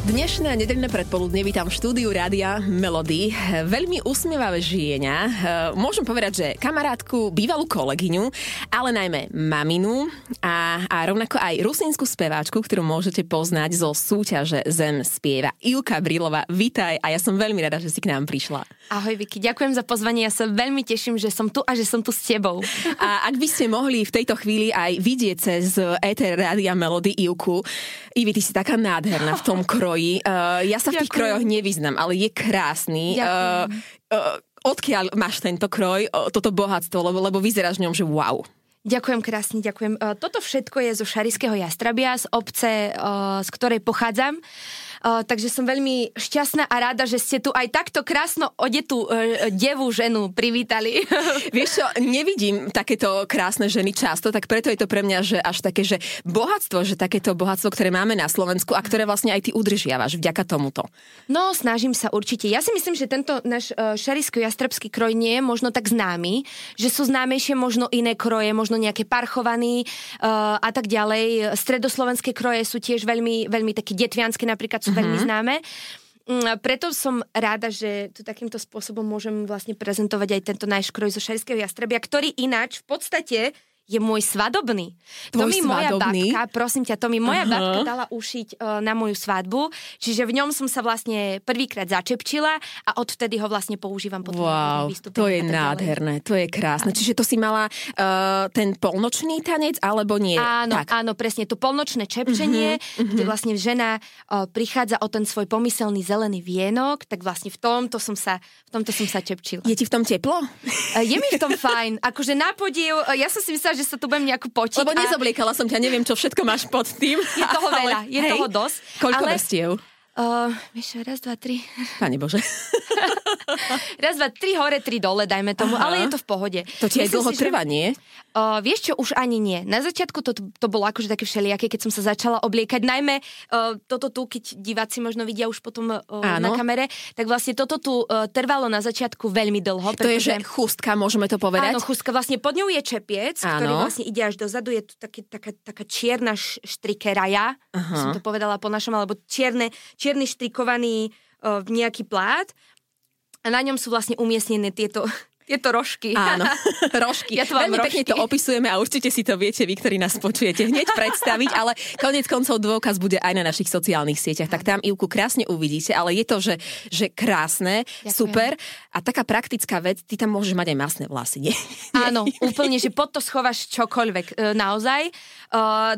Dnešné nedeľné predpoludne vítam v štúdiu Rádia Melody. Veľmi usmievavé žienia. E, môžem povedať, že kamarátku, bývalú kolegyňu, ale najmä maminu a, a rovnako aj rusínsku speváčku, ktorú môžete poznať zo súťaže Zem spieva. Ilka Brilova, vitaj a ja som veľmi rada, že si k nám prišla. Ahoj Vicky, ďakujem za pozvanie, ja sa veľmi teším, že som tu a že som tu s tebou. A ak by ste mohli v tejto chvíli aj vidieť cez ETR Rádia Melody Ilku, Ivi, ty si taká nádherná v tom kroji. Uh, ja sa v tých krojoch nevyznam, ale je krásny. Uh, uh, odkiaľ máš tento kroj, toto bohatstvo, lebo, lebo vyzeráš v ňom, že wow. Ďakujem krásne, ďakujem. Toto všetko je zo Šarického Jastrabia, z obce, z ktorej pochádzam. Uh, takže som veľmi šťastná a rada, že ste tu aj takto krásno odetú uh, devú ženu privítali. Vieš čo, nevidím takéto krásne ženy často, tak preto je to pre mňa, že až také, že bohatstvo, že takéto bohatstvo, ktoré máme na Slovensku a ktoré vlastne aj ty udržiavaš vďaka tomuto. No, snažím sa určite. Ja si myslím, že tento náš uh, šarisko-jastrebský kroj nie je možno tak známy, že sú známejšie možno iné kroje, možno nejaké parchovaný uh, a tak ďalej. Stredoslovenské kroje sú tiež veľmi, veľmi také detvianské, napríklad sú veľmi mhm. známe. Mm, preto som ráda, že tu takýmto spôsobom môžem vlastne prezentovať aj tento náš kroj zo Šarického jastrebia, ktorý ináč v podstate je môj svadobný. Tvoj to mi svadobný? moja babka, prosím ťa, to mi moja Aha. babka dala ušiť uh, na moju svadbu, čiže v ňom som sa vlastne prvýkrát začepčila a odvtedy ho vlastne používam potom wow, to je nádherné, to je krásne. Áno. Čiže to si mala uh, ten polnočný tanec, alebo nie? Áno, tak. áno, presne, to polnočné čepčenie, uh-huh, uh-huh. kde vlastne žena uh, prichádza o ten svoj pomyselný zelený vienok, tak vlastne v tomto som sa, v tomto som sa čepčila. Je ti v tom teplo? Uh, je mi v tom fajn, akože na podiv, uh, ja som si myslela, že sa tu budem nejako potiť. Lebo nezobliekala som ťa, neviem, čo všetko máš pod tým. Je toho veľa, je hej, toho dosť. Koľko ale... vrstiev? Uh, vieš, raz, dva, tri. Pane Bože. raz, dva, tri hore, tri dole, dajme tomu, Aha. ale je to v pohode. To ti aj dlho si, trvá, že... nie? Uh, vieš čo, už ani nie. Na začiatku to, to bolo akože také všelijaké, keď som sa začala obliekať. Najmä uh, toto tu, keď diváci možno vidia už potom uh, na kamere, tak vlastne toto tu uh, trvalo na začiatku veľmi dlho. To je, že chustka, môžeme to povedať? Áno, chustka. Vlastne pod ňou je čepiec, áno. ktorý vlastne ide až dozadu. Je tu taký, taká, taká čierna štrikeraja, uh-huh. som to povedala po našom, alebo čierne, čierny štrikovaný uh, nejaký plát. A na ňom sú vlastne umiestnené tieto je to rožky. Áno, rožky. Ja to Veľmi rožky. pekne to opisujeme a určite si to viete vy, ktorí nás počujete hneď predstaviť, ale konec koncov dôkaz bude aj na našich sociálnych sieťach. Tak tam Ivku krásne uvidíte, ale je to, že, že krásne, Ďakujem. super a taká praktická vec, ty tam môžeš mať aj masné vlasy, nie? Áno, úplne, že pod to schováš čokoľvek. E, naozaj. E,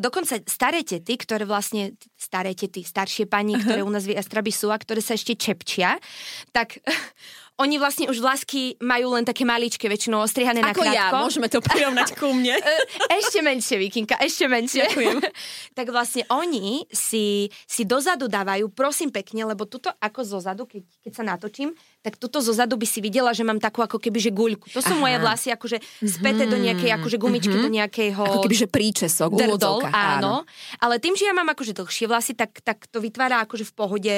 dokonca staré tety, ktoré vlastne, staré tety, staršie pani, ktoré u nás v sú a ktoré sa ešte čepčia, tak oni vlastne už vlásky majú len také maličké, väčšinou ostrihané Ako na krátko. ja, môžeme to prirovnať ku mne. E, ešte menšie, Vikinka, ešte menšie. Ďakujem. tak vlastne oni si, si dozadu dávajú, prosím pekne, lebo tuto ako zozadu, keď, keď sa natočím, tak tuto zozadu by si videla, že mám takú ako keby, že guľku. To sú Aha. moje vlasy akože späté mm-hmm. do nejakej akože gumičky, mm-hmm. do nejakého... Ako keby, že príčesok, drdol, áno. áno. Ale tým, že ja mám akože dlhšie vlasy, tak, tak to vytvára akože v pohode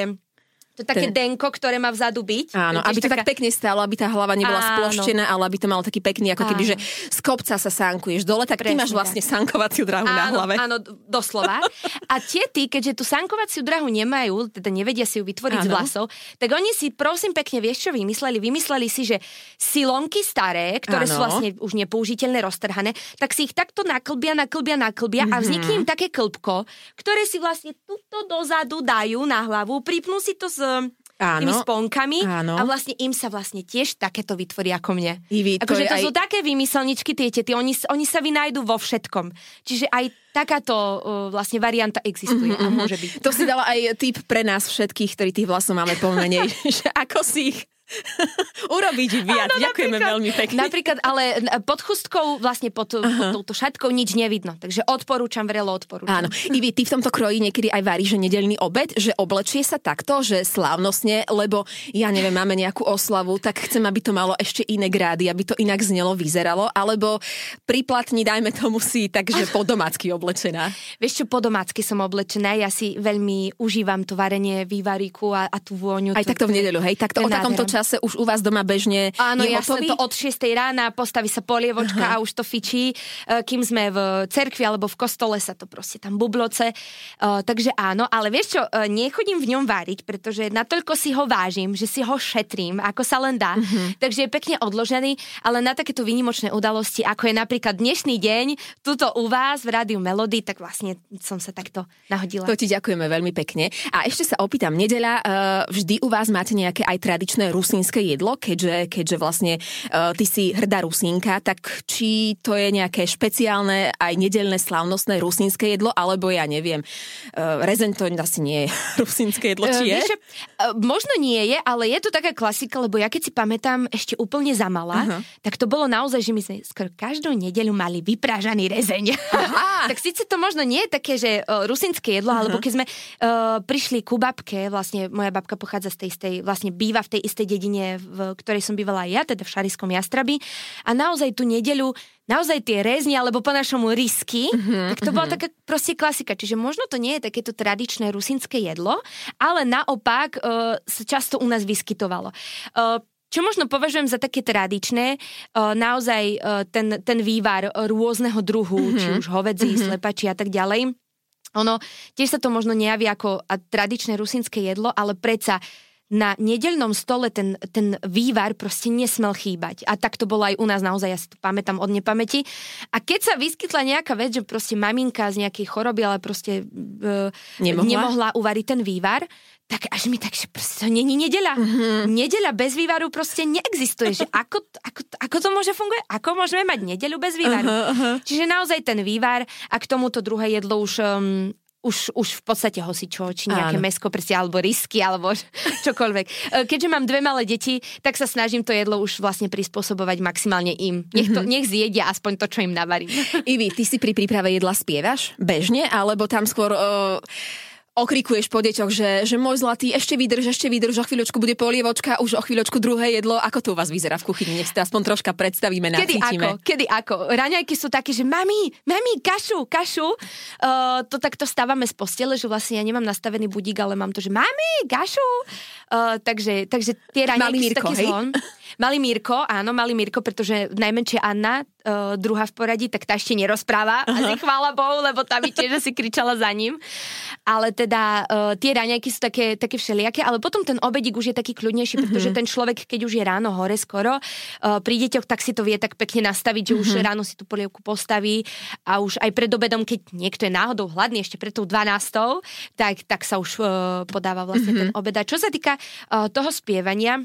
to je také ten... denko, ktoré má vzadu byť. Áno, aby to taká... tak pekne stálo, aby tá hlava nebola Áno. sploštená, ale aby to malo taký pekný, ako keby, že z kopca sa sánkuješ dole, tak Presne ty máš vlastne tak. sankovaciu drahu áno, na hlave. Áno, doslova. A tie ty, keďže tú sankovaciu drahu nemajú, teda nevedia si ju vytvoriť áno. z vlasov, tak oni si, prosím pekne, vieš čo vymysleli? Vymysleli si, že silonky staré, ktoré áno. sú vlastne už nepoužiteľné, roztrhané, tak si ich takto naklbia, naklbia, naklbia mm-hmm. a mhm. vznikne im také klbko, ktoré si vlastne tuto dozadu dajú na hlavu, pripnú si to z Áno, tými sponkami áno. a vlastne im sa vlastne tiež takéto vytvorí ako mne. Ivy, to, akože to aj... sú také vymyselničky tie tety, oni, oni sa vynajdu vo všetkom. Čiže aj takáto uh, vlastne varianta existuje mm-hmm. a mhm, môže byť. To si dala aj tip pre nás všetkých, ktorí tých vlasov máme pomenej, že ako si ich urobiť viac. Áno, Ďakujeme veľmi pekne. Napríklad, ale pod chustkou, vlastne pod, pod touto šatkou nič nevidno. Takže odporúčam, vrelo odporúčam. Áno. Ivi, ty v tomto kroji niekedy aj varíš, že nedelný obed, že oblečie sa takto, že slávnostne, lebo ja neviem, máme nejakú oslavu, tak chcem, aby to malo ešte iné grády, aby to inak znelo, vyzeralo, alebo pri platni, dajme tomu si, takže po domácky oblečená. Vieš čo, po domácky som oblečená, ja si veľmi užívam to varenie vývaríku a, a tú vôňu. Aj takto v nedeľu, hej? Takto o takomto čase už u vás doma bežne Áno, je jasne, to od 6 rána postaví sa polievočka uh-huh. a už to fičí. E, Kým sme v cerkvi alebo v kostole sa to proste tam bubloce. E, Takže áno, ale vieš čo, e, nechodím v ňom váriť, pretože natoľko si ho vážim, že si ho šetrím, ako sa len dá. Uh-huh. Takže je pekne odložený, ale na takéto výnimočné udalosti, ako je napríklad dnešný deň, tuto u vás v Rádiu Melody, tak vlastne som sa takto nahodila. To ti ďakujeme veľmi pekne. A ešte sa opýtam, nedeľa, vždy u vás máte nejaké aj tradičné rusínske jedlo, keďže, keďže vlastne uh, ty si hrdá rusínka, tak či to je nejaké špeciálne aj nedelné slávnostné rusínske jedlo, alebo ja neviem, uh, rezeň to asi nie je rusínske jedlo, či je? Vieš, že, e, možno nie je, ale je to taká klasika, lebo ja keď si pamätám ešte úplne za mala, Aha. tak to bolo naozaj, že my sme skoro každú nedeľu mali vyprážaný rezeň. tak síce to možno nie je také, že uh, rusinské jedlo, alebo keď sme uh, prišli ku babke, vlastne moja babka pochádza z tej istej, vlastne býva v tej istej dedine, v ktorej som bývala aj ja, teda v Šariskom Jastrabi. A naozaj tú nedeľu naozaj tie rezne, alebo po našomu risky, mm-hmm, tak to bola taká proste klasika. Čiže možno to nie je takéto tradičné rusinské jedlo, ale naopak uh, sa často u nás vyskytovalo. Uh, čo možno považujem za také tradičné, uh, naozaj ten, ten vývar rôzneho druhu, mm-hmm. či už hovedzí, mm-hmm. slepači a tak ďalej. Ono, tiež sa to možno nejaví ako tradičné rusinské jedlo, ale predsa na nedeľnom stole ten, ten vývar proste nesmel chýbať. A tak to bolo aj u nás naozaj, ja si to pamätám od nepamäti. A keď sa vyskytla nejaká vec, že proste maminka z nejakej choroby, ale proste uh, Nemohla? nemohla uvariť ten vývar, tak až mi tak, že proste to není nedeľa. Mm-hmm. Nedeľa bez vývaru proste neexistuje. Že ako, ako, ako to môže fungovať? Ako môžeme mať nedeľu bez vývaru? Aha, aha. Čiže naozaj ten vývar a k tomuto druhé jedlo už... Um, už, už v podstate hosičo, či nejaké Áno. mesko, proste, alebo risky, alebo čokoľvek. E, Keďže mám dve malé deti, tak sa snažím to jedlo už vlastne prispôsobovať maximálne im. Nech, to, nech zjedia aspoň to, čo im navarím. Ivi, ty si pri príprave jedla spievaš bežne, alebo tam skôr uh, okrikuješ po deťoch, že, že môj zlatý, ešte vydrž, ešte vydrž, o chvíľočku bude polievočka, už o chvíľočku druhé jedlo. Ako to u vás vyzerá v kuchyni? Nech si to aspoň troška predstavíme, Kedy nacítime. ako? Kedy ako? Raňajky sú také, že mami, mami, kašu, kašu. Uh, to takto stávame z postele, že vlastne ja nemám nastavený budík, ale mám to, že mami, kašu. Uh, takže, takže tie raňajky Malý sú Mirko, taký hej? Malý Mirko, áno, malý Mirko, pretože najmenšia Anna, uh, druhá v poradí, tak tá ešte nerozpráva. Asi chvála Bohu, lebo tá mi tiež asi kričala za ním. Ale teda uh, tie raňajky sú také, také všelijaké, ale potom ten obedík už je taký kľudnejší, pretože ten človek, keď už je ráno hore skoro, uh, pri deťoch, tak si to vie tak pekne nastaviť, že už ráno si tú polievku postaví a už aj pred obedom, keď niekto je náhodou hladný ešte pred tou 12, tak, tak sa už uh, podáva vlastne ten obed. A čo sa týka uh, toho spievania,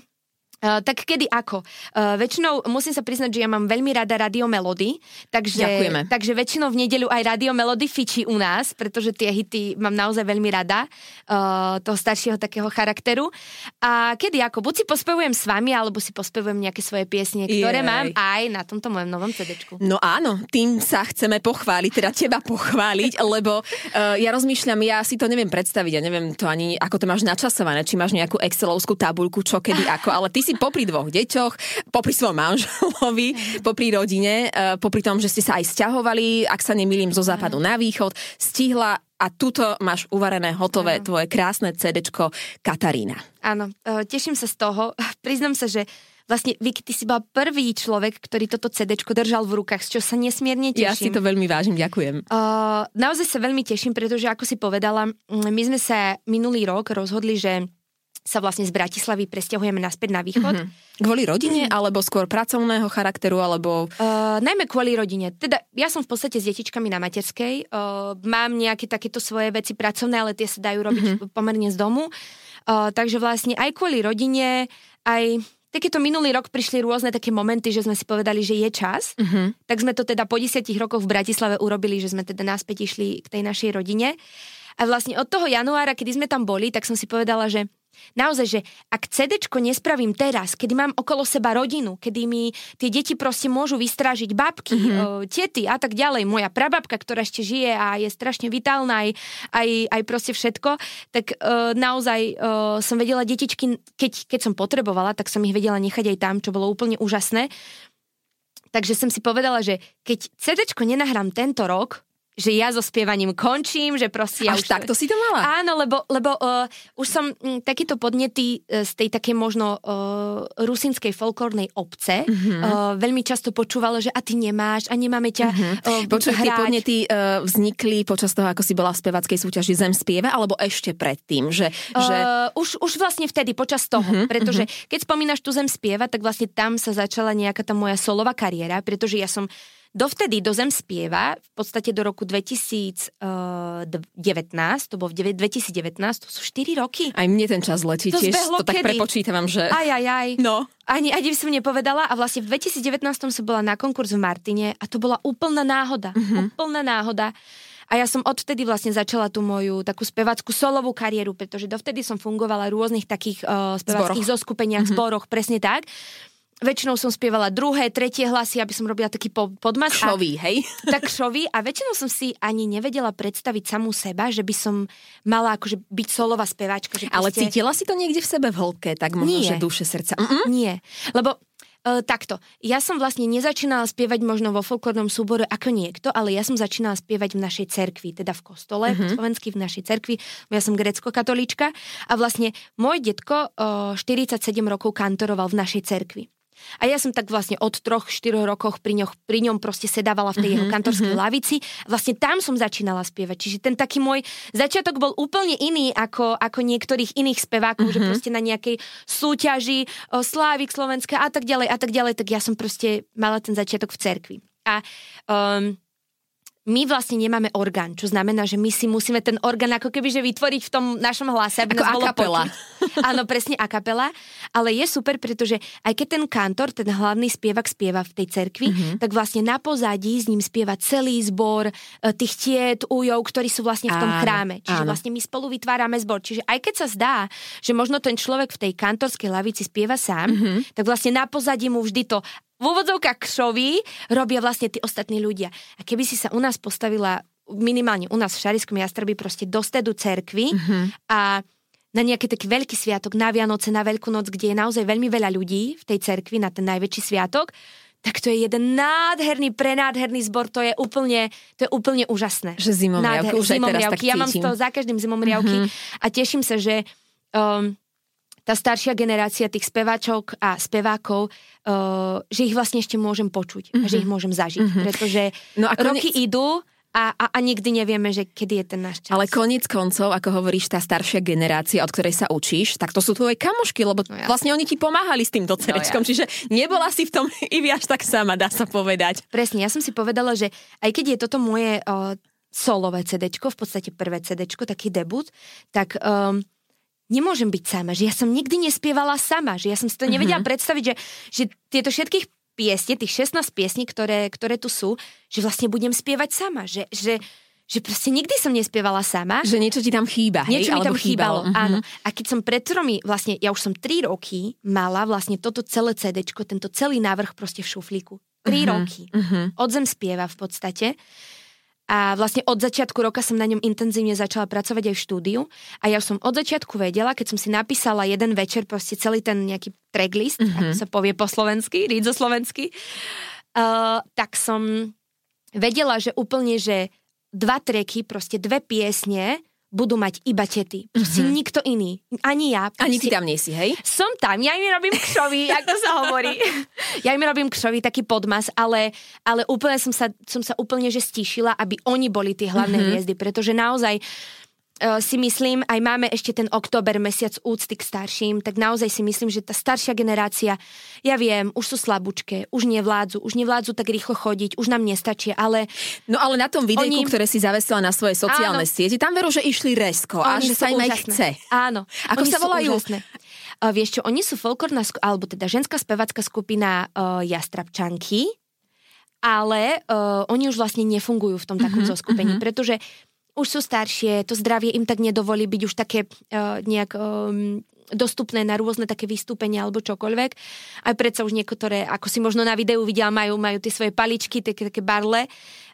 Uh, tak kedy ako? Uh, väčšinou musím sa priznať, že ja mám veľmi rada Radio Melody, takže, Ďakujeme. takže väčšinou v nedeľu aj Radio Melody fičí u nás, pretože tie hity mám naozaj veľmi rada, uh, toho staršieho takého charakteru. A kedy ako? Buď si pospevujem s vami, alebo si pospevujem nejaké svoje piesne, ktoré Jej. mám aj na tomto mojom novom CDčku. No áno, tým sa chceme pochváliť, teda teba pochváliť, lebo uh, ja rozmýšľam, ja si to neviem predstaviť, ja neviem to ani, ako to máš načasované, či máš nejakú excelovskú tabuľku, čo kedy ako, ale ty si popri dvoch deťoch, popri svojom manželovi, popri rodine, uh, popri tom, že ste sa aj sťahovali, ak sa nemýlim, zo západu na východ, stihla a tuto máš uvarené, hotové tvoje krásne CDčko Katarína. Áno, uh, teším sa z toho. Priznam sa, že vlastne Vicky, ty si bola prvý človek, ktorý toto CDčko držal v rukách, z čo sa nesmierne teším. Ja si to veľmi vážim, ďakujem. Uh, naozaj sa veľmi teším, pretože ako si povedala, my sme sa minulý rok rozhodli, že sa vlastne z Bratislavy presťahujeme naspäť na východ. Mm-hmm. Kvôli rodine, alebo skôr pracovného charakteru, alebo... Uh, najmä kvôli rodine. Teda ja som v podstate s detičkami na materskej. Uh, mám nejaké takéto svoje veci pracovné, ale tie sa dajú robiť mm-hmm. pomerne z domu. Uh, takže vlastne aj kvôli rodine, aj takéto minulý rok prišli rôzne také momenty, že sme si povedali, že je čas. Uh-huh. Tak sme to teda po desiatich rokoch v Bratislave urobili, že sme teda naspäť išli k tej našej rodine. A vlastne od toho januára, kedy sme tam boli, tak som si povedala, že naozaj, že ak CDčko nespravím teraz, kedy mám okolo seba rodinu, kedy mi tie deti proste môžu vystrážiť babky, mm-hmm. tety a tak ďalej, moja prababka, ktorá ešte žije a je strašne vitálna aj, aj, aj proste všetko, tak uh, naozaj uh, som vedela detičky, keď, keď som potrebovala, tak som ich vedela nechať aj tam, čo bolo úplne úžasné. Takže som si povedala, že keď CDčko nenahrám tento rok, že ja so spievaním končím, že proste ja Až už... takto si to mala? Áno, lebo, lebo uh, už som m, takýto podnety uh, z tej také možno uh, rusinskej folklórnej obce mm-hmm. uh, veľmi často počúvala, že a ty nemáš a nemáme ťa mm-hmm. uh, Počuj, tie podnety uh, vznikli počas toho, ako si bola v spevackej súťaži Zem spieva, alebo ešte predtým? Že, že... Uh, už, už vlastne vtedy, počas toho, uh-huh, pretože uh-huh. keď spomínaš tu Zem spieva, tak vlastne tam sa začala nejaká tá moja solová kariéra, pretože ja som dovtedy do Zem spieva, v podstate do roku 2019, to bolo v 2019, to sú 4 roky. Aj mne ten čas letí To tiež, to tak kedy? prepočítavam, že... Aj, aj, aj. No. Ani, ani by som nepovedala a vlastne v 2019 som bola na konkurs v Martine a to bola úplná náhoda. Uh-huh. Úplná náhoda. A ja som odvtedy vlastne začala tú moju takú spevackú solovú kariéru, pretože dovtedy som fungovala v rôznych takých uh, spevackých zoskupeniach, mm-hmm. zboroch, presne tak. Väčšinou som spievala druhé, tretie hlasy, aby som robila taký po, podmas. a- Kšový, hej? tak šovy a väčšinou som si ani nevedela predstaviť samú seba, že by som mala akože byť solová speváčka. Že Ale proste- cítila si to niekde v sebe v hĺbke, tak možno, Nie. že duše, srdca. Mm-mm. Nie, lebo e, takto, ja som vlastne nezačínala spievať možno vo folklórnom súbore ako niekto, ale ja som začínala spievať v našej cerkvi, teda v kostole, mm-hmm. slovensky v našej cerkvi, ja som grecko-katolíčka a vlastne môj detko e, 47 rokov kantoroval v našej cerkvi. A ja som tak vlastne od troch, štyroch rokoch pri, ňoch, pri ňom proste sedávala v tej jeho kantorskej lavici. Vlastne tam som začínala spievať. Čiže ten taký môj začiatok bol úplne iný ako, ako niektorých iných spevákov, že proste na nejakej súťaži, o, Slávik Slovenska a tak ďalej a tak ďalej, tak ja som proste mala ten začiatok v cerkvi. A um, my vlastne nemáme orgán, čo znamená, že my si musíme ten orgán ako keby že vytvoriť v tom našom hlase, aby Ako nás bolo a capella. počuť. Áno, presne a kapela, ale je super, pretože aj keď ten kantor, ten hlavný spievak spieva v tej cerkvi, mm-hmm. tak vlastne na pozadí s ním spieva celý zbor e, tých tiet, újov, ktorí sú vlastne v tom Áno, chráme. Čiže áno. vlastne my spolu vytvárame zbor. Čiže aj keď sa zdá, že možno ten človek v tej kantorskej lavici spieva sám, mm-hmm. tak vlastne na pozadí mu vždy to v úvodzovkách kšoví robia vlastne tí ostatní ľudia. A keby si sa u nás postavila minimálne u nás v Šariskom Jastrebi proste do cerkvy mm-hmm. a na nejaký taký veľký sviatok, na Vianoce, na Veľkú noc, kde je naozaj veľmi veľa ľudí v tej cerkvi na ten najväčší sviatok, tak to je jeden nádherný, prenádherný zbor, to je úplne, to je úplne úžasné. Že zimomriavky, už aj teraz tak zimomriavky. Ja mám z cítim. toho za každým zimomriavky mm-hmm. a teším sa, že um, tá staršia generácia tých speváčok a spevákov, uh, že ich vlastne ešte môžem počuť mm-hmm. že ich môžem zažiť, mm-hmm. pretože No a konec- roky idú a, a, a nikdy nevieme, že kedy je ten náš čas. Ale koniec koncov, ako hovoríš, tá staršia generácia, od ktorej sa učíš, tak to sú tvoje kamošky, lebo No vlastne oni ti pomáhali s týmto cerečkom, čiže nebola si v tom i až tak sama, dá sa povedať. Presne, ja som si povedala, že aj keď je toto moje uh, solové CDčko, v podstate prvé CDčko, taký debut, tak um, nemôžem byť sama, že ja som nikdy nespievala sama, že ja som si to nevedela mm-hmm. predstaviť, že, že tieto všetkých piesne, tých 16 piesní, ktoré, ktoré tu sú, že vlastne budem spievať sama, že, že, že proste nikdy som nespievala sama. Že niečo ti tam chýba, hej? Niečo mi tam Alebo chýbalo, Mhm. áno. A keď som pred tromi, vlastne, ja už som 3 roky mala vlastne toto celé CDčko, tento celý návrh proste v šuflíku. 3 Mhm, roky. Od zem spieva v podstate. A vlastne od začiatku roka som na ňom intenzívne začala pracovať aj v štúdiu. A ja som od začiatku vedela, keď som si napísala jeden večer proste celý ten nejaký tracklist, Mhm. mm-hmm. ako sa povie po slovensky, rídzo slovensky, uh, tak som vedela, že úplne, že dva treky, proste dve piesne budú mať iba tety. Proste mm-hmm. nikto iný. Ani ja. Ani ty Proste- tam nie si, hej? som tam, ja im robím kšovy, ako sa hovorí. Ja im robím kšovy, taký podmas, ale, ale úplne som sa, som sa úplne že stíšila, aby oni boli tie hlavné mm-hmm. hviezdy, pretože naozaj uh, si myslím, aj máme ešte ten október, mesiac úcty k starším, tak naozaj si myslím, že tá staršia generácia, ja viem, už sú slabúčke, už nevládzu, už nevládzu tak rýchlo chodiť, už nám nestačia, ale No ale na tom videjku, Oni- ktoré si zavesila na svoje sociálne Áno. siete, tam veru, že išli resko a Oni že sa im aj chce. Áno. Ako oni sa volajú? úžasné. Uh, vieš čo, oni sú folklórna, alebo teda ženská spevacká skupina uh, Jastrabčanky, ale uh, oni už vlastne nefungujú v tom takom Mhm, zoskupení, pretože už sú staršie, to zdravie im tak nedovolí byť už také uh, nejak um, dostupné na rôzne také vystúpenia alebo čokoľvek. Aj predsa už niektoré, ako si možno na videu videla, majú, majú tie svoje paličky, také, také barle.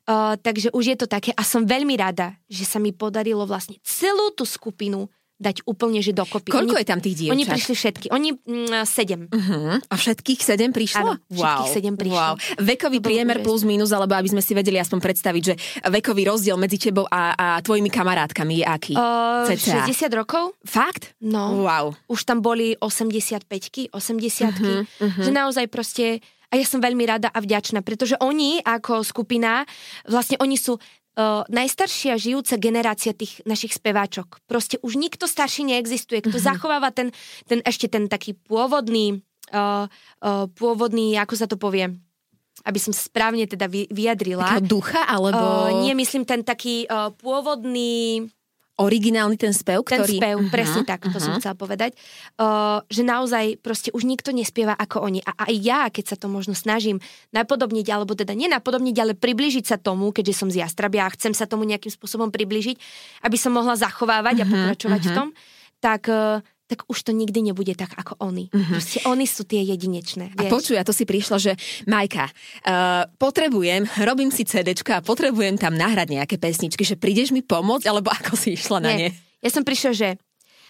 Uh, takže už je to také a som veľmi rada, že sa mi podarilo vlastne celú tú skupinu dať úplne, že dokopy. Koľko oni, je tam tých dievčat? Oni prišli všetky. Oni mm, sedem. Uh-huh. A všetkých sedem prišlo? Áno, všetkých wow. sedem prišlo. Wow. Vekový priemer plus minus, alebo aby sme si vedeli aspoň predstaviť, že vekový rozdiel medzi tebou a, a tvojimi kamarátkami je aký? Uh, 60 rokov. Fakt? No. Wow. Už tam boli 85-ky, 80 uh-huh, uh-huh. že naozaj proste a ja som veľmi rada a vďačná, pretože oni ako skupina, vlastne oni sú uh, najstaršia žijúca generácia tých našich speváčok. Proste už nikto starší neexistuje, kto mm-hmm. zachováva ten, ten ešte ten taký pôvodný, uh, uh, pôvodný, ako sa to povie, aby som správne teda vyjadrila. Takého ducha, alebo... Uh, nie, myslím ten taký uh, pôvodný originálny ten spev, ten ktorý... Ten spev, uh-huh, presne tak, to uh-huh. som chcela povedať. Uh, že naozaj proste už nikto nespieva ako oni. A aj ja, keď sa to možno snažím napodobniť, alebo teda nenapodobniť, ale približiť sa tomu, keďže som z Jastrabia a chcem sa tomu nejakým spôsobom približiť, aby som mohla zachovávať uh-huh, a pokračovať uh-huh. v tom, tak uh, tak už to nikdy nebude tak ako oni. Mm-hmm. Proste oni sú tie jedinečné. Vieš? A počuj, a to si prišla, že Majka, uh, potrebujem, robím si CDčka a potrebujem tam nahrať nejaké pesničky, že prídeš mi pomôcť, alebo ako si išla na Nie. ne? Ja som prišla, že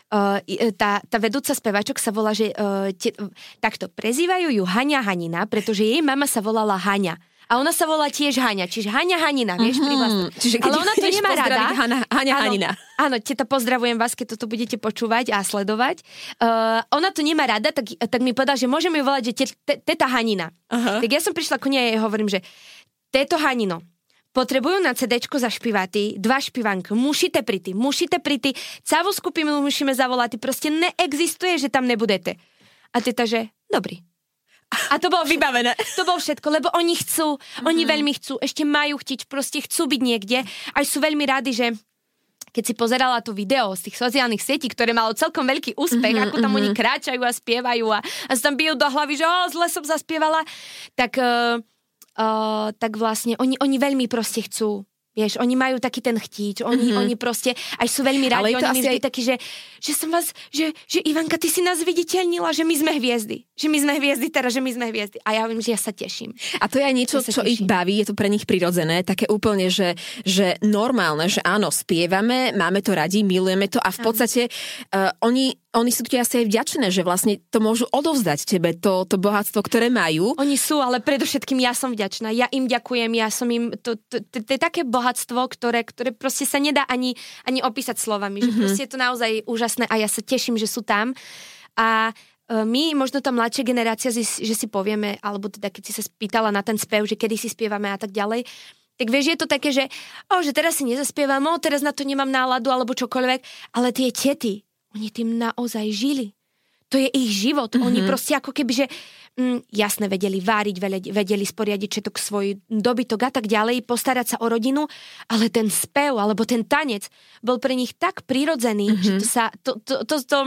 Uh, tá, tá vedúca spevačok sa volá, že uh, te, takto prezývajú ju Hania Hanina, pretože jej mama sa volala Hania. A ona sa volá tiež Haňa, čiže Haňa Hanina, vieš, mm-hmm. Čiže keď Ale ona to nemá rada. Hana, Haňa áno, Hanina. Áno, teta pozdravujem vás, keď toto budete počúvať a sledovať. Uh, ona to nemá rada, tak, tak mi povedala, že môžeme ju volať, že te, te, teta Hanina. Uh-huh. Tak ja som prišla ku nej a jej hovorím, že teto Hanino, potrebujú na CD zašpívaty dva špivanky. Musíte priti, musíte priti. Celú skupinu musíme zavolať. Proste neexistuje, že tam nebudete. A teta, že dobrý. A to bolo vybavené. To bolo všetko, lebo oni chcú, mm-hmm. oni mhm. veľmi chcú, ešte majú chtiť, proste chcú byť niekde. Aj sú veľmi radi, že keď si pozerala to video z tých sociálnych sietí, ktoré malo celkom veľký úspech, mm-hmm, ako tam mm-hmm. oni kráčajú a spievajú a, a sa tam bijú do hlavy, že o, zle som zaspievala, tak, uh, uh, tak vlastne oni, oni veľmi proste chcú Vieš, oni majú taký ten chtíč, oni, mm-hmm. oni proste aj sú veľmi radi, oni mi vždy aj... takí, že, že som vás, že, že Ivanka, ty si nás viditeľnila, že my sme hviezdy. Že my sme hviezdy teraz, že my sme hviezdy. A ja viem, že ja sa teším. A to je aj niečo, ja čo teším. ich baví, je to pre nich prirodzené, také úplne, že, že normálne, že áno, spievame, máme to radi, milujeme to a v podstate uh, oni oni sú ti asi aj vďačné, že vlastne to môžu odovzdať tebe, to, to bohatstvo, ktoré majú. Oni sú, ale predovšetkým ja som vďačná. Ja im ďakujem, ja som im... To, to, to, to je také bohatstvo, ktoré, ktoré proste sa nedá ani, ani opísať slovami. Že mm-hmm. proste je to naozaj úžasné a ja sa teším, že sú tam. A e, my, možno tá mladšia generácia, že si povieme, alebo teda keď si sa spýtala na ten spev, že kedy si spievame a tak ďalej, tak vieš, je to také, že, oh, že teraz si nezaspievam, oh, teraz na to nemám náladu alebo čokoľvek, ale tie tety, oni tým naozaj žili. To je ich život. Mm-hmm. Oni proste ako keby, že mm, jasne vedeli váriť, vedeli, sporiadiť všetok svoj dobytok a tak ďalej, postarať sa o rodinu, ale ten spev alebo ten tanec bol pre nich tak prirodzený, mm-hmm. že to sa, to, to, to, to, to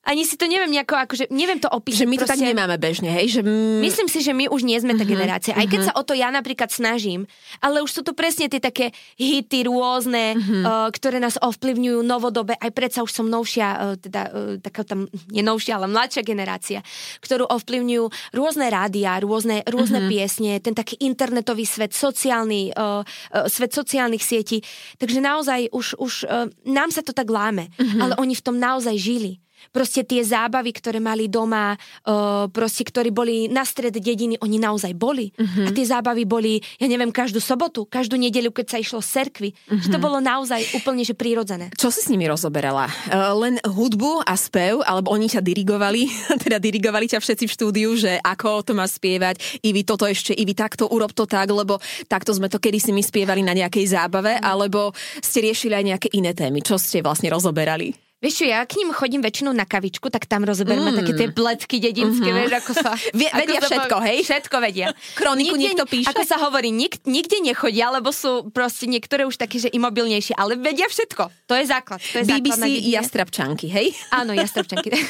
ani si to neviem nejako, akože neviem to opísať. Že my to proste... tak nemáme bežne, hej? Že... Myslím si, že my už nie sme tá uh-huh, generácia. Aj keď uh-huh. sa o to ja napríklad snažím, ale už sú to presne tie také hity rôzne, uh-huh. uh, ktoré nás ovplyvňujú novodobe. Aj predsa už som novšia, uh, teda uh, taká tam, nie novšia, ale mladšia generácia, ktorú ovplyvňujú rôzne rádia, rôzne, rôzne uh-huh. piesne, ten taký internetový svet, sociálny, uh, uh, svet sociálnych sietí. Takže naozaj už, už uh, nám sa to tak láme, uh-huh. ale oni v tom naozaj žili proste tie zábavy, ktoré mali doma, uh, proste, ktorí boli na stred dediny, oni naozaj boli. Uh-huh. A tie zábavy boli, ja neviem, každú sobotu, každú nedeľu, keď sa išlo z cerkvy. Uh-huh. Že to bolo naozaj úplne že prírodzené. Čo si s nimi rozoberala? Uh, len hudbu a spev, alebo oni ťa dirigovali, teda dirigovali ťa všetci v štúdiu, že ako to má spievať, i vy toto ešte, i vy takto, urob to tak, lebo takto sme to kedysi my spievali na nejakej zábave, uh-huh. alebo ste riešili aj nejaké iné témy. Čo ste vlastne rozoberali? Vieš čo, ja k ním chodím väčšinou na kavičku, tak tam rozoberme mm. také tie pletky dedinské, mm-hmm. vieš, ako sa... Vie, vedia ako všetko, hej? Všetko vedia. Kroniku nikde, niekto píše? Ako sa hovorí, nik, nikde nechodia, lebo sú proste niektoré už také, že imobilnejšie, ale vedia všetko. To je základ. To je BBC jastrabčanky, hej? Áno, jastrabčanky.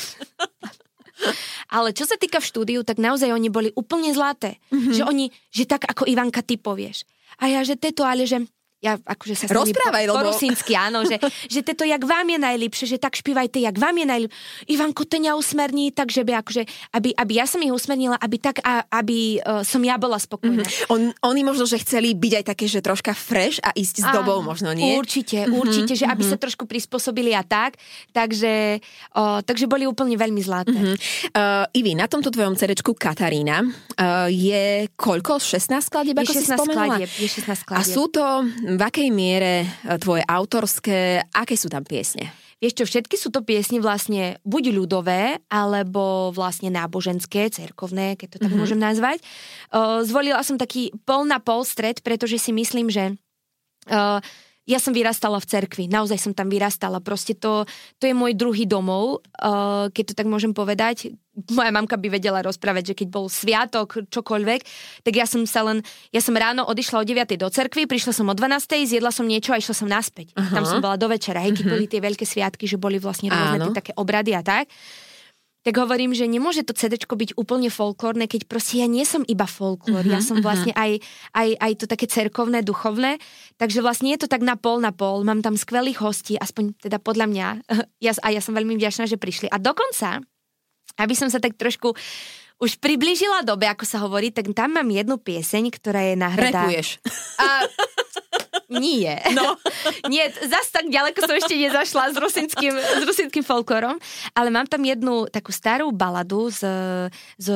Ale čo sa týka v štúdiu, tak naozaj oni boli úplne zlaté. Mm-hmm. Že oni, že tak ako Ivanka, ty povieš. A ja, že teto, ale že ja akože sa Rozprávaj, lebo... po rusínsky, áno, že, že to jak vám je najlepšie, že tak špívajte, jak vám je najlepšie. Ivanko, to ňa usmerní, takže by akože, aby, aby ja som ich usmernila, aby tak, a, aby uh, som ja bola spokojná. Mm-hmm. On, oni možno, že chceli byť aj také, že troška fresh a ísť s áno, dobou, možno nie? Určite, mm-hmm, určite, že aby mm-hmm. sa trošku prispôsobili a tak. Takže, uh, takže boli úplne veľmi zlaté. Mm-hmm. Uh, Ivi, na tomto tvojom cerečku Katarína uh, je koľko? 16 skladieb, ako je 16 si spomenula? Skladieb, je 16 skladieb. A sú to v akej miere e, tvoje autorské, aké sú tam piesne? Vieš čo, všetky sú to piesne vlastne buď ľudové, alebo vlastne náboženské, cerkovné, keď to tak mm-hmm. môžem nazvať. Uh, zvolila som taký pol na pol stred, pretože si myslím, že uh, ja som vyrastala v cerkvi, naozaj som tam vyrastala. Proste to, to je môj druhý domov, uh, keď to tak môžem povedať. Moja mamka by vedela rozprávať, že keď bol sviatok, čokoľvek, tak ja som sa len, ja som ráno odišla o 9. do cerkvy, prišla som o 12. zjedla som niečo a išla som naspäť. Uh-huh. Tam som bola do večera, hej, keď uh-huh. boli tie veľké sviatky, že boli vlastne rôzne tie také obrady a tak tak hovorím, že nemôže to CD byť úplne folklórne, keď proste ja nie som iba folklór, uh-huh, ja mhm, som mhm. vlastne uh-huh. aj, aj, aj to také cerkovné, duchovné, takže vlastne je to tak na pol na pol, mám tam skvelých hostí, aspoň teda podľa mňa, ja, a ja som veľmi vďačná, že prišli. A dokonca, aby som sa tak trošku už priblížila dobe, ako sa hovorí, tak tam mám jednu pieseň, ktorá je nahradá... Repuješ. A, nie. No. Nie, zas tak ďaleko som ešte nezašla s rusinským, s rusinským folklorom, ale mám tam jednu takú starú baladu z, z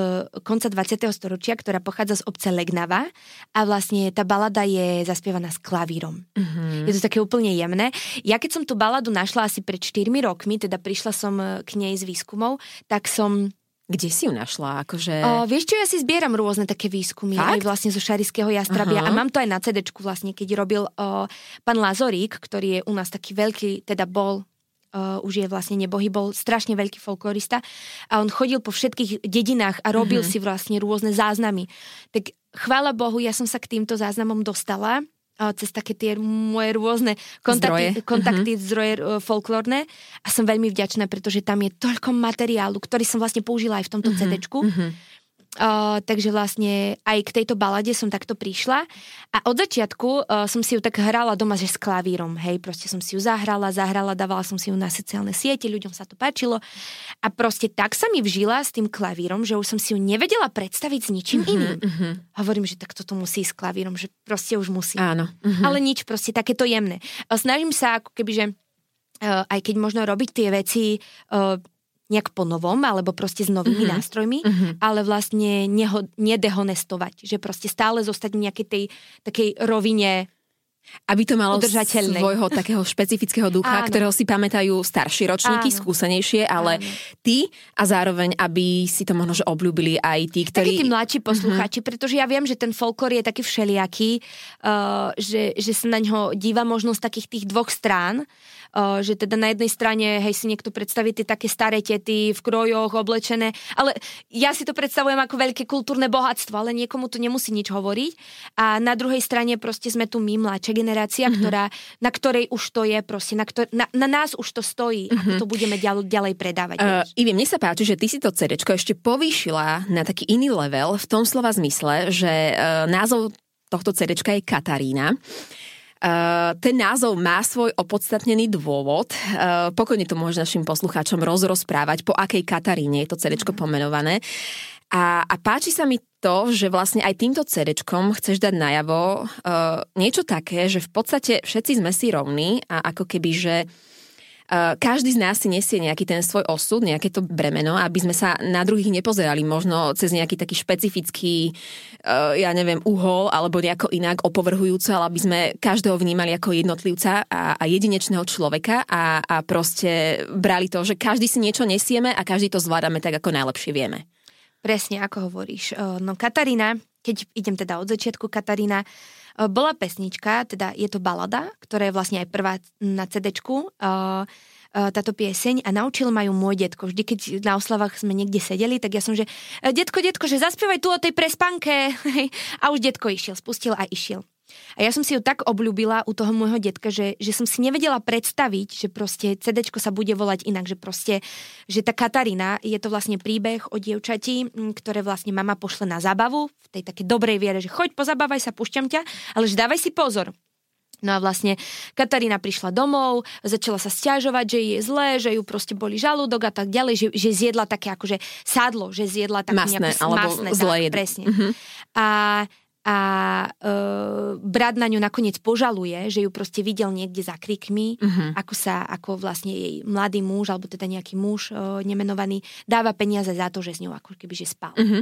konca 20. storočia, ktorá pochádza z obce Legnava a vlastne tá balada je zaspievaná s klavírom. Mm-hmm. Je to také úplne jemné. Ja keď som tú baladu našla asi pred 4 rokmi, teda prišla som k nej z výskumov, tak som kde si ju našla? Akože... O, vieš čo, ja si zbieram rôzne také výskumy, Fakt? aj vlastne zo šarického jastrabia uh-huh. a mám to aj na cd vlastne, keď robil o, pán Lazorík, ktorý je u nás taký veľký, teda bol Uh, už je vlastne nebohy, bol strašne veľký folklorista a on chodil po všetkých dedinách a robil uh-huh. si vlastne rôzne záznamy. Tak chvála Bohu, ja som sa k týmto záznamom dostala cez také tie moje rôzne kontakty, zdroje, kontakty uh-huh. zdroje uh, folklórne a som veľmi vďačná, pretože tam je toľko materiálu, ktorý som vlastne použila aj v tomto uh-huh. CD-čku. Uh-huh. Uh, takže vlastne aj k tejto balade som takto prišla a od začiatku uh, som si ju tak hrala doma, že s klavírom, hej, proste som si ju zahrala, zahrala, dávala som si ju na sociálne siete, ľuďom sa to páčilo a proste tak sa mi vžila s tým klavírom, že už som si ju nevedela predstaviť s ničím uh-huh, iným. Uh-huh. Hovorím, že tak toto musí s klavírom, že proste už musí. Áno. Uh-huh. Ale nič, proste takéto jemné. Uh, snažím sa ako keby, že uh, aj keď možno robiť tie veci uh, nejak po novom, alebo proste s novými uh-huh. nástrojmi, uh-huh. ale vlastne neho, nedehonestovať, že proste stále zostať v nejakej tej takej rovine aby to malo svojho takého špecifického ducha, Áno. ktorého si pamätajú starší ročníky, Áno. skúsenejšie, ale Áno. ty a zároveň, aby si to možno že obľúbili aj tí, ktorí... Takí tí mladší mhm. poslucháči, uh-huh. pretože ja viem, že ten folklór je taký všelijaký, uh, že, že sa na ňo díva možno z takých tých dvoch strán, že teda na jednej strane, hej, si niekto predstaví tie také staré tety v krojoch oblečené, ale ja si to predstavujem ako veľké kultúrne bohatstvo, ale niekomu to nemusí nič hovoriť. A na druhej strane proste sme tu my, mladšia generácia, mm-hmm. ktorá, na ktorej už to je proste, na, ktor- na, na nás už to stojí, mm-hmm. ako to budeme ďal, ďalej predávať. Uh, Ivi, mne sa páči, že ty si to CD ešte povýšila na taký iný level v tom slova zmysle, že uh, názov tohto CD je Katarína. Uh, ten názov má svoj opodstatnený dôvod. Uh, pokojne to môže našim poslucháčom rozrozprávať, po akej Kataríne je to CD pomenované. A, a páči sa mi to, že vlastne aj týmto CD chceš dať najavo uh, niečo také, že v podstate všetci sme si rovní a ako keby, že uh, každý z nás si nesie nejaký ten svoj osud, nejaké to bremeno, aby sme sa na druhých nepozerali možno cez nejaký taký špecifický, ja neviem, uhol alebo nejako inak opovrhujúco, ale aby sme každého vnímali ako jednotlivca a, a jedinečného človeka a, a proste brali to, že každý si niečo nesieme a každý to zvládame tak, ako najlepšie vieme. Presne, ako hovoríš. No Katarína, keď idem teda od začiatku, Katarína bola pesnička, teda je to balada, ktorá je vlastne aj prvá na uh, táto pieseň a naučil ma ju môj detko. Vždy, keď na oslavách sme niekde sedeli, tak ja som, že detko, detko, že zaspievaj tu o tej prespanke. a už detko išiel, spustil a išiel. A ja som si ju tak obľúbila u toho môjho detka, že, že som si nevedela predstaviť, že proste CD sa bude volať inak, že proste, že tá Katarína je to vlastne príbeh o dievčati, ktoré vlastne mama pošle na zábavu v tej takej dobrej viere, že choď, pozabávaj sa, pušťam ťa, ale že dávaj si pozor, No a vlastne Katarína prišla domov, začala sa stiažovať, že je zlé, že ju proste boli žalúdok a tak ďalej, že, že zjedla také akože sádlo, že zjedla také masné, nejaké alebo masné, zlé tak, presne. Uh-huh. A a e, brat na ňu nakoniec požaluje, že ju proste videl niekde za krikmi, uh-huh. ako sa, ako vlastne jej mladý muž, alebo teda nejaký muž e, nemenovaný, dáva peniaze za to, že s ňou ako keby že spal. Uh-huh.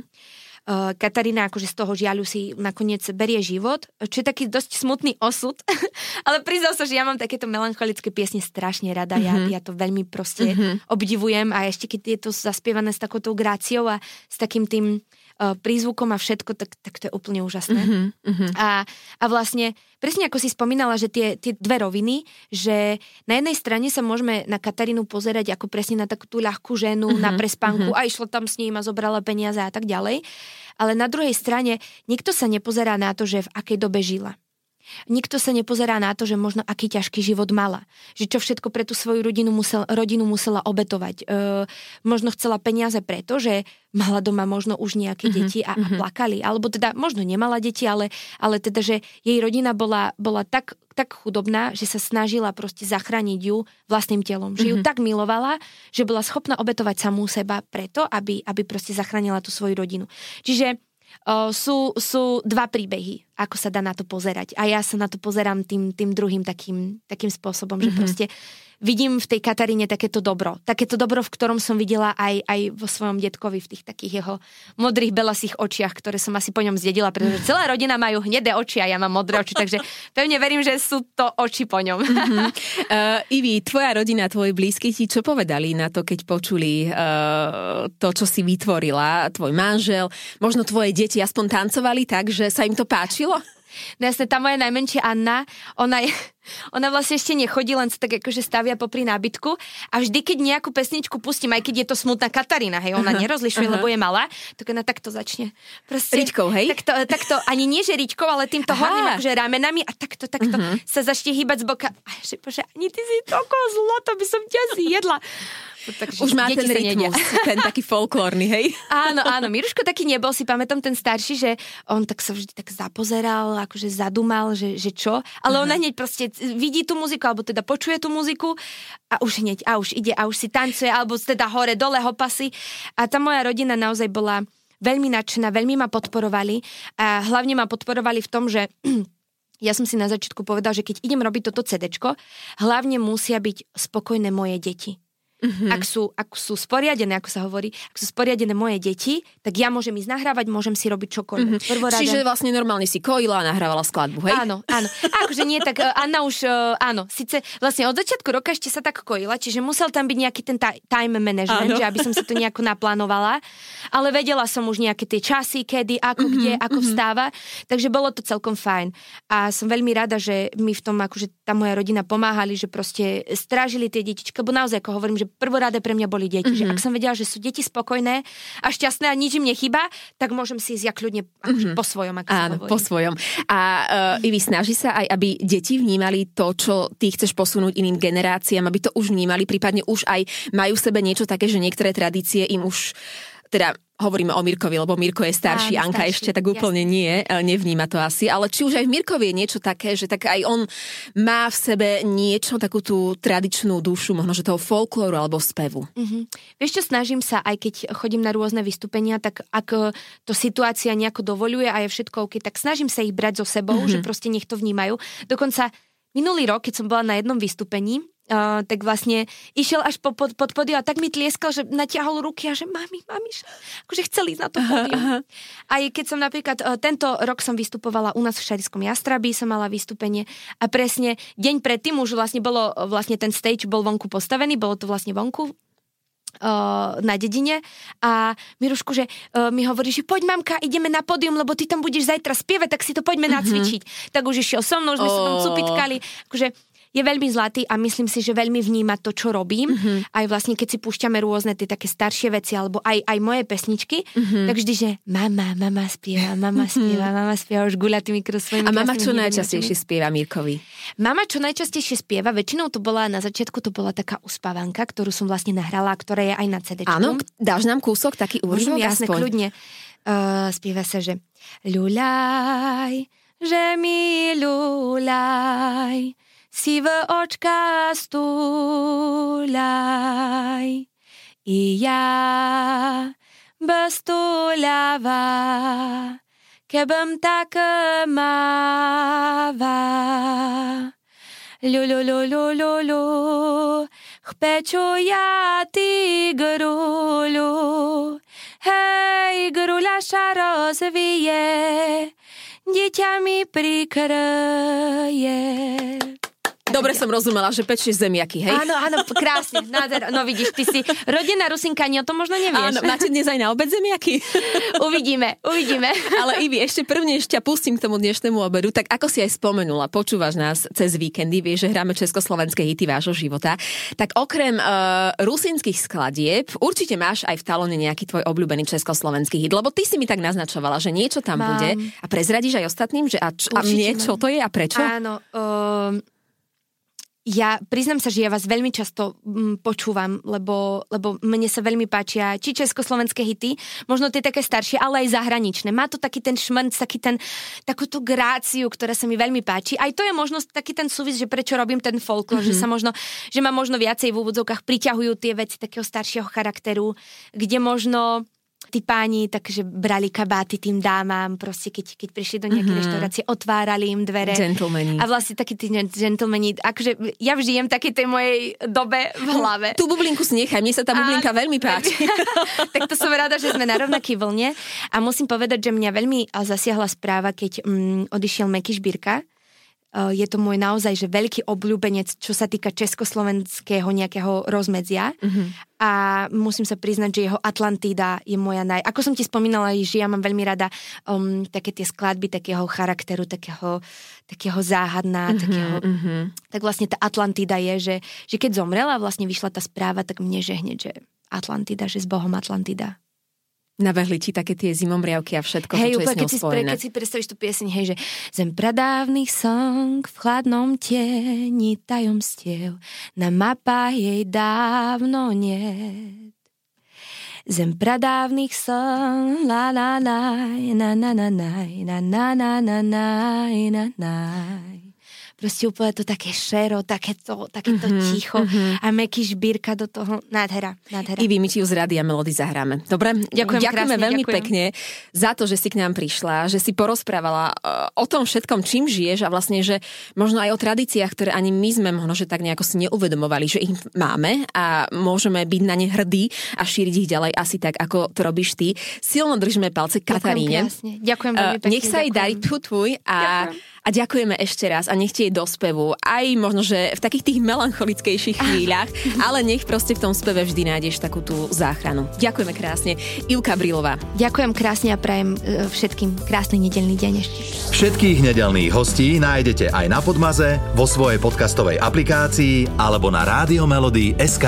Uh, Katarína akože z toho žiaľu si nakoniec berie život, čo je taký dosť smutný osud, ale priznal sa, že ja mám takéto melancholické piesne strašne rada, mm-hmm. ja, ja to veľmi proste mm-hmm. obdivujem a ešte keď je to zaspievané s takouto gráciou a s takým tým prízvukom a všetko, tak, tak to je úplne úžasné. Mm-hmm. A, a vlastne, presne ako si spomínala, že tie, tie dve roviny, že na jednej strane sa môžeme na Katarínu pozerať ako presne na takú tú ľahkú ženu, mm-hmm. na prespanku mm-hmm. a išlo tam s ním a zobrala peniaze a tak ďalej ale na druhej strane nikto sa nepozerá na to, že v akej dobe žila. Nikto sa nepozerá na to, že možno aký ťažký život mala. Že čo všetko pre tú svoju rodinu, musel, rodinu musela obetovať. E, možno chcela peniaze preto, že mala doma možno už nejaké uh-huh, deti a, a mhm. plakali. Alebo teda možno nemala deti, ale, ale teda, že jej rodina bola, bola tak, tak chudobná, že sa snažila proste zachrániť ju vlastným telom. Že ju uh-huh. tak milovala, že bola schopná obetovať samú seba preto, aby, aby proste zachránila tú svoju rodinu. Čiže sú, sú dva príbehy, ako sa dá na to pozerať. A ja sa na to pozerám tým, tým druhým takým, takým spôsobom, mm-hmm. že mhm. proste vidím v tej Kataríne takéto dobro. Takéto dobro, v ktorom som videla aj, aj vo svojom detkovi, v tých takých jeho modrých belasých očiach, ktoré som asi po ňom zdedila, pretože celá rodina majú hnedé oči a ja mám modré oči, takže pevne verím, že sú to oči po ňom. Uh-huh. Uh, Ivi, tvoja rodina, tvoji blízky ti čo povedali na to, keď počuli uh, to, čo si vytvorila, tvoj manžel, možno tvoje deti aspoň tancovali tak, že sa im to páčilo? No jasne, tá moja najmenšia Anna, ona, je, ona vlastne ešte nechodí, len sa tak akože stavia popri nábytku a vždy, keď nejakú pesničku pustím, aj keď je to smutná Katarína, hej, ona nerozlišuje, uh-huh. lebo je malá, tak ona takto začne. Proste, ričkou, hej? Takto, takto, ani nie, že ričkou, ale týmto horným akože ramenami a takto, takto uh-huh. sa začne hýbať z boka. A že, bože, ani ty si toko zlo, to by som ťa zjedla. Takže Už má ten rytmus, ten taký folklórny, hej? Áno, áno. Miruško taký nebol, si pamätám ten starší, že on tak sa vždy tak zapozeral, akože zadumal, že, že čo. Ale uh-huh. ona hneď proste vidí tú muziku, alebo teda počuje tú muziku a už hneď, a už ide, a už si tancuje, alebo teda hore, dole hopasy. A tá moja rodina naozaj bola veľmi nadšená, veľmi ma podporovali a hlavne ma podporovali v tom, že ja som si na začiatku povedal, že keď idem robiť toto CD, hlavne musia byť spokojné moje deti. Mm-hmm. Ak, sú, ak sú sporiadené, ako sa hovorí, ak sú sporiadené moje deti, tak ja môžem ísť nahrávať, môžem si robiť čokoľvek. Mm-hmm. Prvorada... Čiže vlastne normálne si kojila a nahrávala skladbu, hej? Áno, áno. Akože nie, tak uh, Anna už, uh, áno, síce vlastne od začiatku roka ešte sa tak kojila, čiže musel tam byť nejaký ten time management, áno. že aby som si to nejako naplánovala, ale vedela som už nejaké tie časy, kedy, ako, mm-hmm, kde, ako mm-hmm. vstáva, takže bolo to celkom fajn. A som veľmi rada, že mi v tom akože tá moja rodina pomáhali, že proste strážili tie detička, bo naozaj, ako hovorím, že prvorade pre mňa boli deti. Mm-hmm. Že mhm. ak som vedela, že sú deti spokojné a šťastné a nič im nechýba, tak môžem si ísť ja kľudne mm-hmm. po svojom. Ako Áno, po svojom. A uh, Ivi, snaží sa aj, aby deti vnímali to, čo ty chceš posunúť iným generáciám, aby to už vnímali, prípadne už aj majú v sebe niečo také, že niektoré tradície im už teda hovoríme o Mirkovi, lebo Mirko je starší, Áno, Anka starší, ešte tak úplne jasne. nie, e, nevníma to asi, ale či už aj v Mirkovi je niečo také, že tak aj on má v sebe niečo, takú tú tradičnú dušu, možno, že toho folklóru alebo spevu. Mm-hmm. Vieš čo, snažím sa, aj keď chodím na rôzne vystúpenia, tak ak to situácia nejako dovoluje a je všetko OK, tak snažím sa ich brať so sebou, mm-hmm. že proste nech to vnímajú. Dokonca minulý rok, keď som bola na jednom vystúpení, Uh, tak vlastne išiel až po, pod, pod podium a tak mi tlieskal, že natiahol ruky a že mami, mami, akože chcel ísť na to podium. Aj keď som napríklad, uh, tento rok som vystupovala u nás v Šariskom Jastrabí, som mala vystúpenie a presne deň predtým už vlastne bolo, vlastne ten stage bol vonku postavený, bolo to vlastne vonku na dedine a Mirušku, že uh, mi hovorí, že poď mamka, ideme na pódium, lebo ty tam budeš zajtra spievať, tak si to poďme mm-hmm. nacvičiť. Tak už išiel so mnou, už sme oh. sa tam cupitkali. Akože je veľmi zlatý a myslím si, že veľmi vníma to, čo robím. Mm-hmm. Aj vlastne, keď si púšťame rôzne tie také staršie veci, alebo aj, aj moje pesničky, mm-hmm. tak vždy, že mama, mama spieva, mama mhm. spieva, mama spieva už guľatými svojimi A mama čo najčastejšie spieva Mirkovi? Mama čo najčastejšie spieva, väčšinou to bola, na začiatku to bola taká uspávanka, ktorú som vlastne nahrala, ktorá je aj na CD. Áno, dáš nám kúsok, taký úryvok jasne, kľudne. Uh, spieva sa, že ľuľaj, že mi ľuľaj, si v očka stúľaj. I ja bez túľava, kebym tak chpeču ja ty grulu, hej, grula sa rozvije, dieťa mi prikryje. Dobre som rozumela, že pečieš zemiaky, hej? Áno, áno, krásne. Nádher. No vidíš, ty si rodina Rusinka, ani o tom možno nevieš. Áno, máte dnes aj na obed zemiaky? uvidíme, uvidíme. Ale Ivi, ešte prvne ešte pustím k tomu dnešnému obedu, tak ako si aj spomenula, počúvaš nás cez víkendy, vieš, že hráme československé hity vášho života, tak okrem uh, rusinských skladieb určite máš aj v talone nejaký tvoj obľúbený československý hit, lebo ty si mi tak naznačovala, že niečo tam Mám. bude a prezradíš aj ostatným, že a, č- a mne čo to je a prečo? Áno, uh, ja priznám sa, že ja vás veľmi často mm, počúvam, lebo, lebo mne sa veľmi páčia či československé hity, možno tie také staršie, ale aj zahraničné. Má to taký ten šmrnc, taký ten, takúto gráciu, ktorá sa mi veľmi páči. Aj to je možno taký ten súvis, že prečo robím ten folklor, mm-hmm. že sa možno, že ma možno viacej v úvodzovkách priťahujú tie veci takého staršieho charakteru, kde možno tí páni takže brali kabáty tým dámam, proste keď, keď prišli do nejakej mm-hmm. reštaurácie, otvárali im dvere. Gentlemani. A vlastne takí tí gentlemani, akože ja žijem takej tej mojej dobe v hlave. Tú bublinku si nechaj, mne sa tá bublinka a... veľmi páči. tak to som rada, že sme na rovnaký vlne. A musím povedať, že mňa veľmi zasiahla správa, keď mm, odišiel Meky Šbírka, Eh, je to môj naozaj že veľký obľúbenec, čo sa týka československého nejakého rozmedzia. Mm-hmm. A musím sa priznať, že jeho Atlantida je moja naj... Ako som ti spomínala, že ja mám veľmi rada um, také tie skladby takého charakteru, takého, takého záhadná, mm-hmm, takého... Mm-hmm. Tak vlastne tá Atlantida je, že, že keď zomrela vlastne vyšla tá správa, tak mne že hneď, že Atlantida, že s Bohom Atlantida. Nabehli ti také tie zimomriavky a všetko, hej, to, čo je s ňou keď, si, pre, keď si predstavíš tú pieseň, hej, že Zem pradávnych song v chladnom tieni tajomstiev, na mapách jej dávno nie. Zem pradávnych song, la la la, na na na na, na na na na na na na proste úplne to také šero, takéto, takéto mm-hmm, ticho mm-hmm. a meký žbírka do toho. Nádhera, nádhera. Ivi, my ti ju z rady a melody zahráme. Dobre? Ďakujem Ďakujeme krásne, veľmi ďakujem. pekne za to, že si k nám prišla, že si porozprávala uh, o tom všetkom, čím žiješ a vlastne, že možno aj o tradíciách, ktoré ani my sme možno, že tak nejako si neuvedomovali, že ich máme a môžeme byť na ne hrdí a šíriť ich ďalej asi tak, ako to robíš ty. Silno držíme palce Kataríne. Ďakujem, Ďakujem veľmi pekne. Uh, nech sa jej darí tu tvoj a ďakujem. A ďakujeme ešte raz a nech jej do spevu, aj možno, že v takých tých melancholickejších chvíľach, ale nech proste v tom speve vždy nájdeš takú tú záchranu. Ďakujeme krásne. Ivka Brilová. Ďakujem krásne a prajem e, všetkým krásny nedelný deň ešte. Všetkých nedelných hostí nájdete aj na Podmaze, vo svojej podcastovej aplikácii alebo na SK.